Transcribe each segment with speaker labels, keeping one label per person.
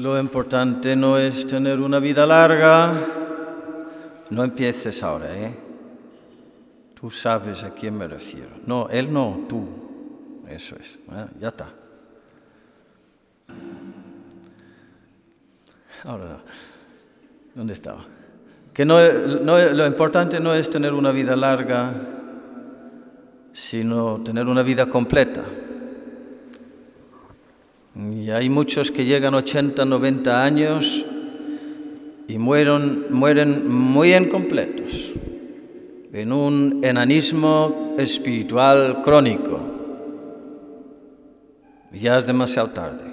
Speaker 1: Lo importante no es tener una vida larga. No empieces ahora, ¿eh? Tú sabes a quién me refiero. No, él no, tú. Eso es. ¿eh? Ya está. Ahora, ¿dónde estaba? Que no, no, lo importante no es tener una vida larga, sino tener una vida completa. Y hay muchos que llegan 80, 90 años y mueren, mueren muy incompletos, en un enanismo espiritual crónico. Ya es demasiado tarde.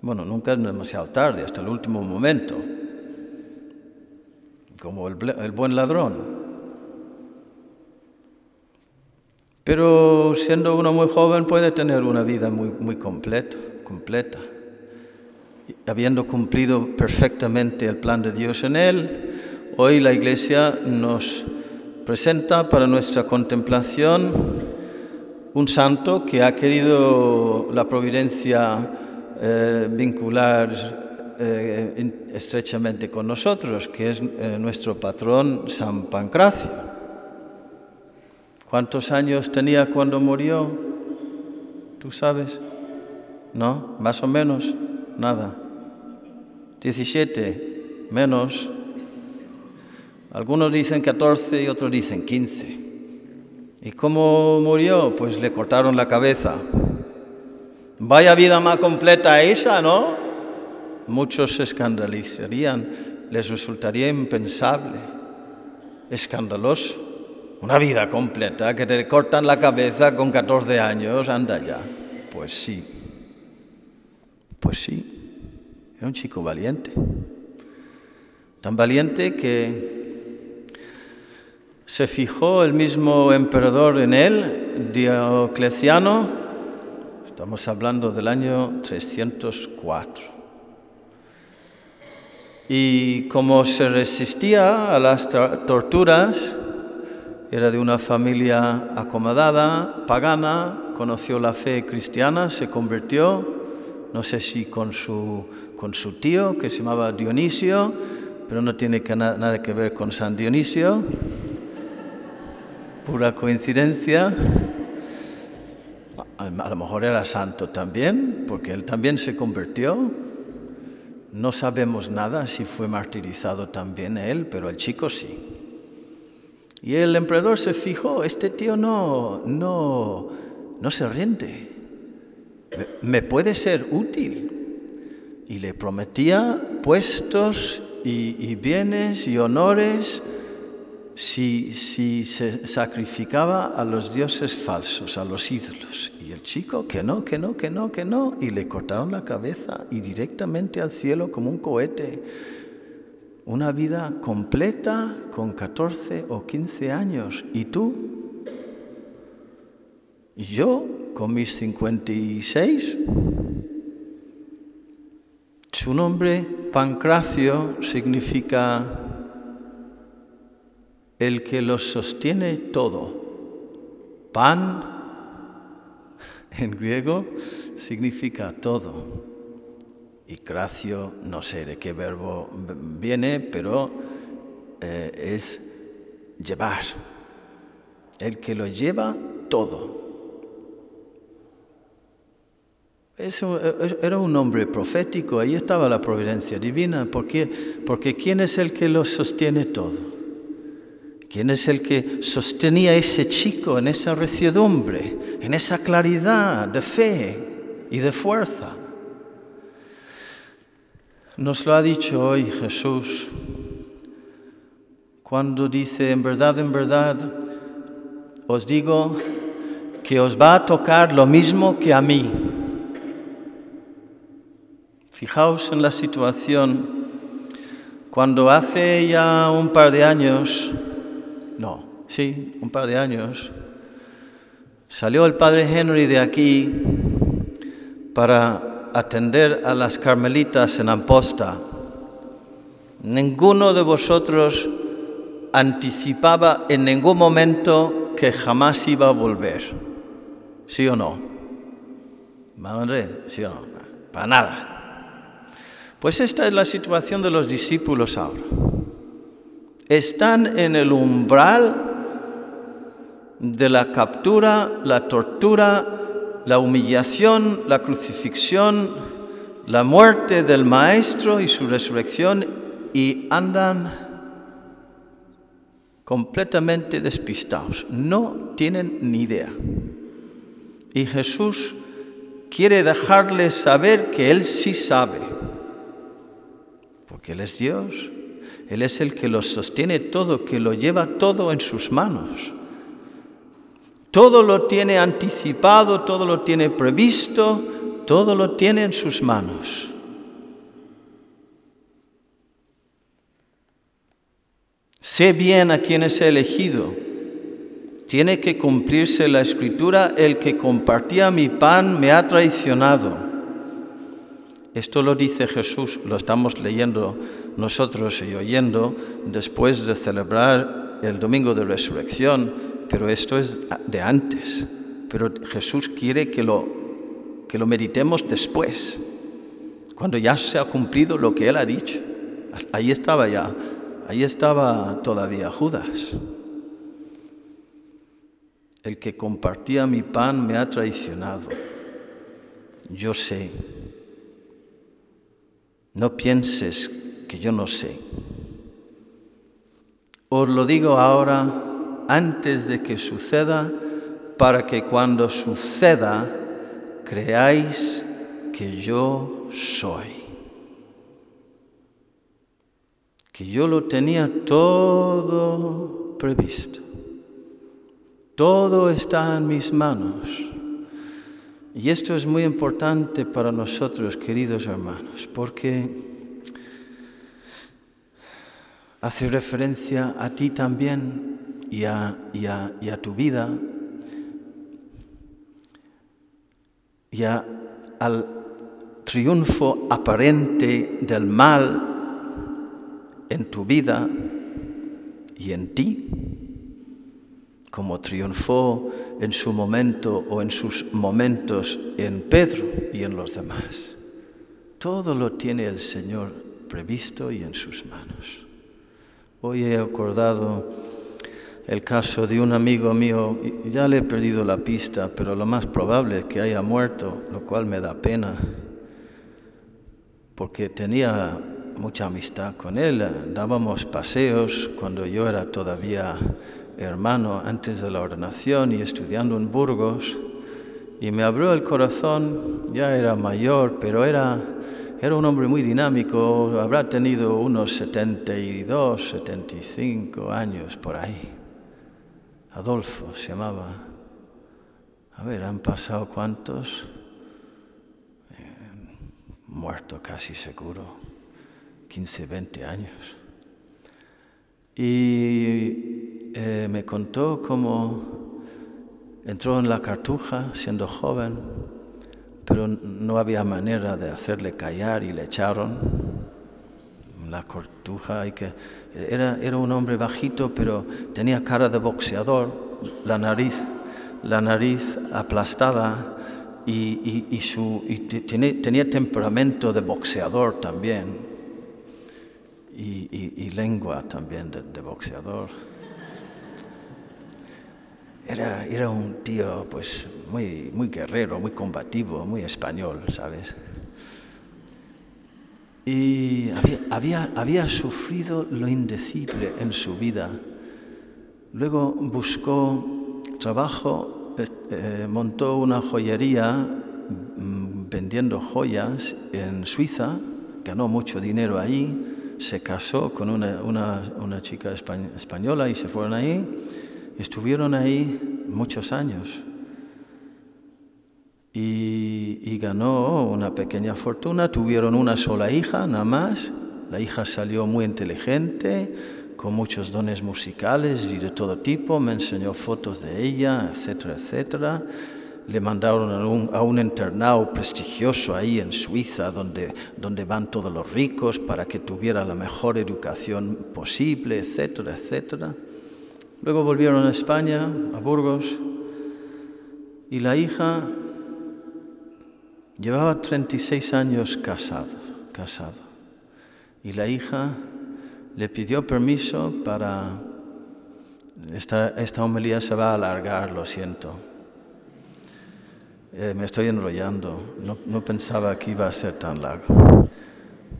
Speaker 1: Bueno, nunca es demasiado tarde, hasta el último momento, como el, el buen ladrón. Pero siendo uno muy joven puede tener una vida muy, muy completa, completa, habiendo cumplido perfectamente el plan de Dios en él. Hoy la Iglesia nos presenta para nuestra contemplación un santo que ha querido la providencia eh, vincular eh, estrechamente con nosotros, que es eh, nuestro patrón San Pancracio. ¿Cuántos años tenía cuando murió? ¿Tú sabes? ¿No? Más o menos, nada. 17, menos. Algunos dicen 14 y otros dicen 15. ¿Y cómo murió? Pues le cortaron la cabeza. Vaya vida más completa esa, ¿no? Muchos se escandalizarían, les resultaría impensable, escandaloso. Una vida completa, que te cortan la cabeza con 14 años, anda ya. Pues sí, pues sí, era un chico valiente. Tan valiente que se fijó el mismo emperador en él, Diocleciano, estamos hablando del año 304. Y como se resistía a las torturas, era de una familia acomodada, pagana, conoció la fe cristiana, se convirtió, no sé si con su, con su tío, que se llamaba Dionisio, pero no tiene nada que ver con San Dionisio, pura coincidencia. A lo mejor era santo también, porque él también se convirtió. No sabemos nada si fue martirizado también él, pero el chico sí. Y el emperador se fijó, este tío no, no, no se rinde, me puede ser útil. Y le prometía puestos y, bienes y honores si, si, se sacrificaba a los dioses falsos, a los ídolos. Y el chico, que no, que no, que no, que no. Y le cortaron la cabeza y directamente al cielo como un cohete una vida completa con 14 o 15 años. ¿Y tú? ¿Y yo con mis 56? Su nombre, Pancracio, significa el que lo sostiene todo. Pan, en griego, significa todo y cracio, no sé de qué verbo viene, pero eh, es llevar. El que lo lleva todo. Era un hombre profético, ahí estaba la providencia divina, porque, porque ¿quién es el que lo sostiene todo? ¿Quién es el que sostenía a ese chico en esa reciedumbre, en esa claridad de fe y de fuerza? Nos lo ha dicho hoy Jesús cuando dice, en verdad, en verdad, os digo que os va a tocar lo mismo que a mí. Fijaos en la situación cuando hace ya un par de años, no, sí, un par de años, salió el padre Henry de aquí para atender a las carmelitas en Amposta, ninguno de vosotros anticipaba en ningún momento que jamás iba a volver. ¿Sí o no? ¿sí o no? Para nada. Pues esta es la situación de los discípulos ahora. Están en el umbral de la captura, la tortura, la humillación, la crucifixión, la muerte del Maestro y su resurrección y andan completamente despistados, no tienen ni idea. Y Jesús quiere dejarles saber que Él sí sabe, porque Él es Dios, Él es el que lo sostiene todo, que lo lleva todo en sus manos. Todo lo tiene anticipado, todo lo tiene previsto, todo lo tiene en sus manos. Sé bien a quienes he elegido. Tiene que cumplirse la escritura, el que compartía mi pan me ha traicionado. Esto lo dice Jesús, lo estamos leyendo nosotros y oyendo después de celebrar el domingo de resurrección, pero esto es de antes. Pero Jesús quiere que lo, que lo meditemos después, cuando ya se ha cumplido lo que Él ha dicho. Ahí estaba ya Ahí estaba todavía Judas. El que compartía mi pan me ha traicionado. Yo sé. No pienses que yo no sé. Os lo digo ahora antes de que suceda, para que cuando suceda creáis que yo soy. que yo lo tenía todo previsto. Todo está en mis manos. Y esto es muy importante para nosotros, queridos hermanos, porque hace referencia a ti también y a, y a, tu vida y al triunfo aparente del mal en tu vida y en ti, como triunfó en su momento o en sus momentos en Pedro y en los demás. Todo lo tiene el Señor previsto y en sus manos. Hoy he acordado el caso de un amigo mío, ya le he perdido la pista, pero lo más probable es que haya muerto, lo cual me da pena, porque tenía mucha amistad con él. Dábamos paseos cuando yo era todavía hermano antes de la ordenación y estudiando en Burgos. Y me abrió el corazón, ya era mayor, pero era, era un hombre muy dinámico, habrá tenido unos 72, 75 años por ahí. Adolfo se llamaba. A ver, han pasado cuántos? Eh, muerto casi seguro. 15, 20 años. Y eh, me contó cómo entró en la cartuja siendo joven, pero no había manera de hacerle callar y le echaron. La cartuja hay que... Era, era un hombre bajito, pero tenía cara de boxeador, la nariz, la nariz aplastada y, su, y tenía temperamento de boxeador también y, lengua también de, boxeador. Era, era, un tío pues muy, muy guerrero, muy combativo, muy español, ¿sabes? Y había, había, sufrido lo indecible en su vida. Luego buscó trabajo, eh, montó una joyería mm, vendiendo joyas en Suiza, ganó mucho dinero allí se casó con una, una, chica española y se fueron ahí. Estuvieron ahí muchos años. Y, ganó una pequeña fortuna. Tuvieron una sola hija, nada más. La hija salió muy inteligente, con muchos dones musicales y de todo tipo. Me enseñó fotos de ella, etcétera, etcétera le mandaron a un, a un, internado prestigioso ahí en Suiza, donde, donde van todos los ricos para que tuviera la mejor educación posible, etcétera, etcétera. Luego volvieron a España, a Burgos, y la hija llevaba 36 años casado, casado. Y la hija le pidió permiso para... Esta, esta homilía se va a alargar, lo siento. Eh, me estoy enrollando, no, no pensaba que iba a ser tan largo.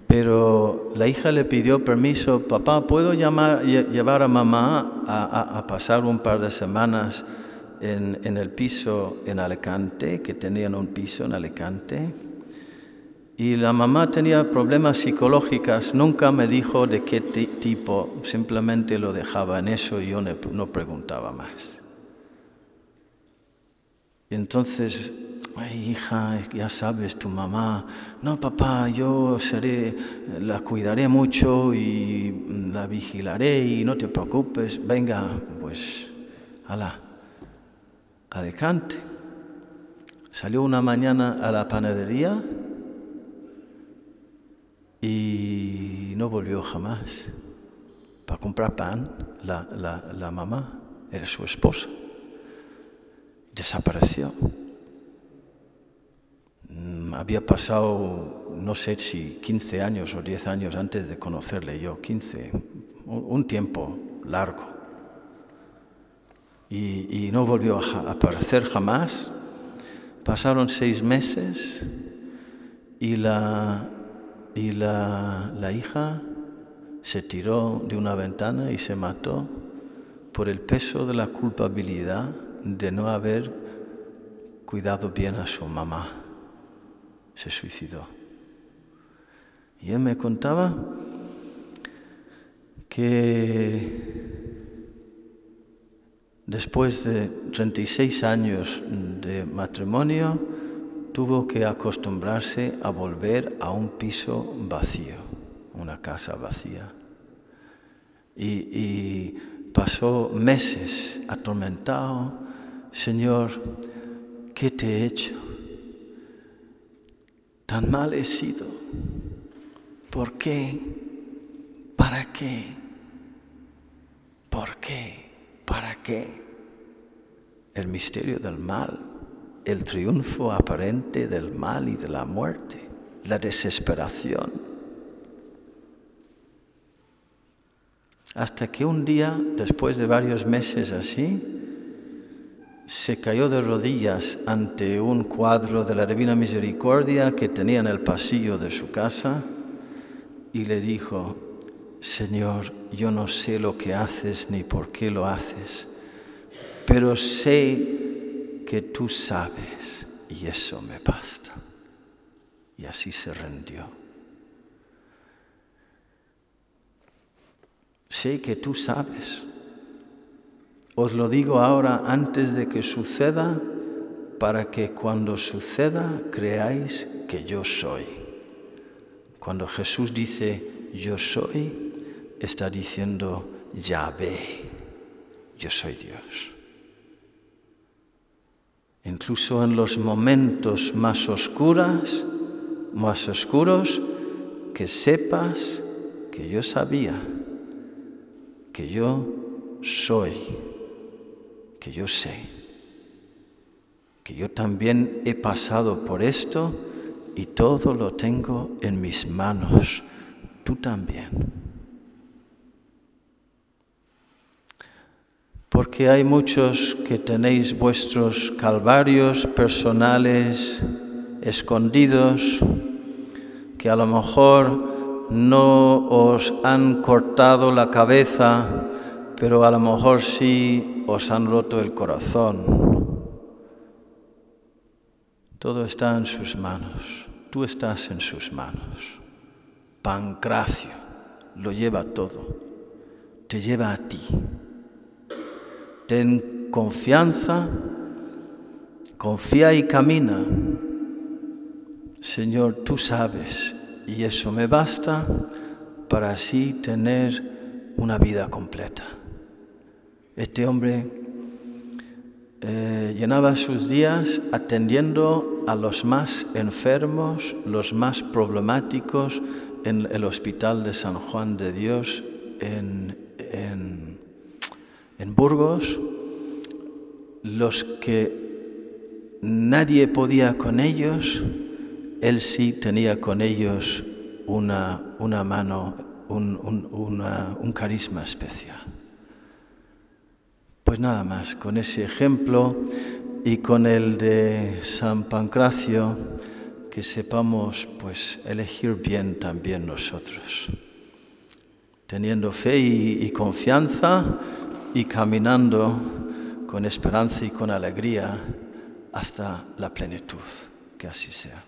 Speaker 1: Pero la hija le pidió permiso, papá, ¿puedo llamar, llevar a mamá a, a, a pasar un par de semanas en, el piso en Alicante, que tenían un piso en Alicante? Y la mamá tenía problemas psicológicos, nunca me dijo de qué tipo, simplemente lo dejaba en eso y yo no preguntaba más. Entonces ay hija, ya sabes, tu mamá, no papá, yo seré, la cuidaré mucho y la vigilaré y no te preocupes, venga, pues, ala, Alicante. Salió una mañana a la panadería y no volvió jamás para comprar pan, la, la, la mamá, era su esposa, desapareció había pasado, no sé si 15 años o 10 años antes de conocerle yo, 15, un tiempo largo. Y, no volvió a aparecer jamás. Pasaron seis meses y la, y la, la hija se tiró de una ventana y se mató por el peso de la culpabilidad de no haber cuidado bien a su mamá se suicidó. Y él me contaba que después de 36 años de matrimonio tuvo que acostumbrarse a volver a un piso vacío, una casa vacía. Y, pasó meses atormentado, Señor, ¿qué te he hecho? Tan mal he sido. ¿Por qué? ¿Para qué? ¿Por qué? ¿Para qué? El misterio del mal, el triunfo aparente del mal y de la muerte, la desesperación. Hasta que un día, después de varios meses así, se cayó de rodillas ante un cuadro de la Divina Misericordia que tenía en el pasillo de su casa y le dijo, Señor, yo no sé lo que haces ni por qué lo haces, pero sé que tú sabes y eso me basta. Y así se rindió. Sé que tú sabes os lo digo ahora antes de que suceda, para que cuando suceda creáis que yo soy. Cuando Jesús dice yo soy, está diciendo Yahvé, yo soy Dios. Incluso en los momentos más oscuros, más oscuros, que sepas que yo sabía, que yo soy que yo sé, que yo también he pasado por esto y todo lo tengo en mis manos, tú también. Porque hay muchos que tenéis vuestros calvarios personales escondidos, que a lo mejor no os han cortado la cabeza, pero a lo mejor sí os han roto el corazón. Todo está en sus manos. Tú estás en sus manos. Pancracio lo lleva todo. Te lleva a ti. Ten confianza, confía y camina. Señor, tú sabes, y eso me basta para así tener una vida completa. Este hombre eh, llenaba sus días atendiendo a los más enfermos, los más problemáticos en el Hospital de San Juan de Dios en, en, en Burgos, los que nadie podía con ellos, él sí tenía con ellos una, una mano, un, un, carisma especial. Pues nada más, con ese ejemplo y con el de San Pancracio, que sepamos pues elegir bien también nosotros, teniendo fe y confianza y caminando con esperanza y con alegría hasta la plenitud. Que así sea.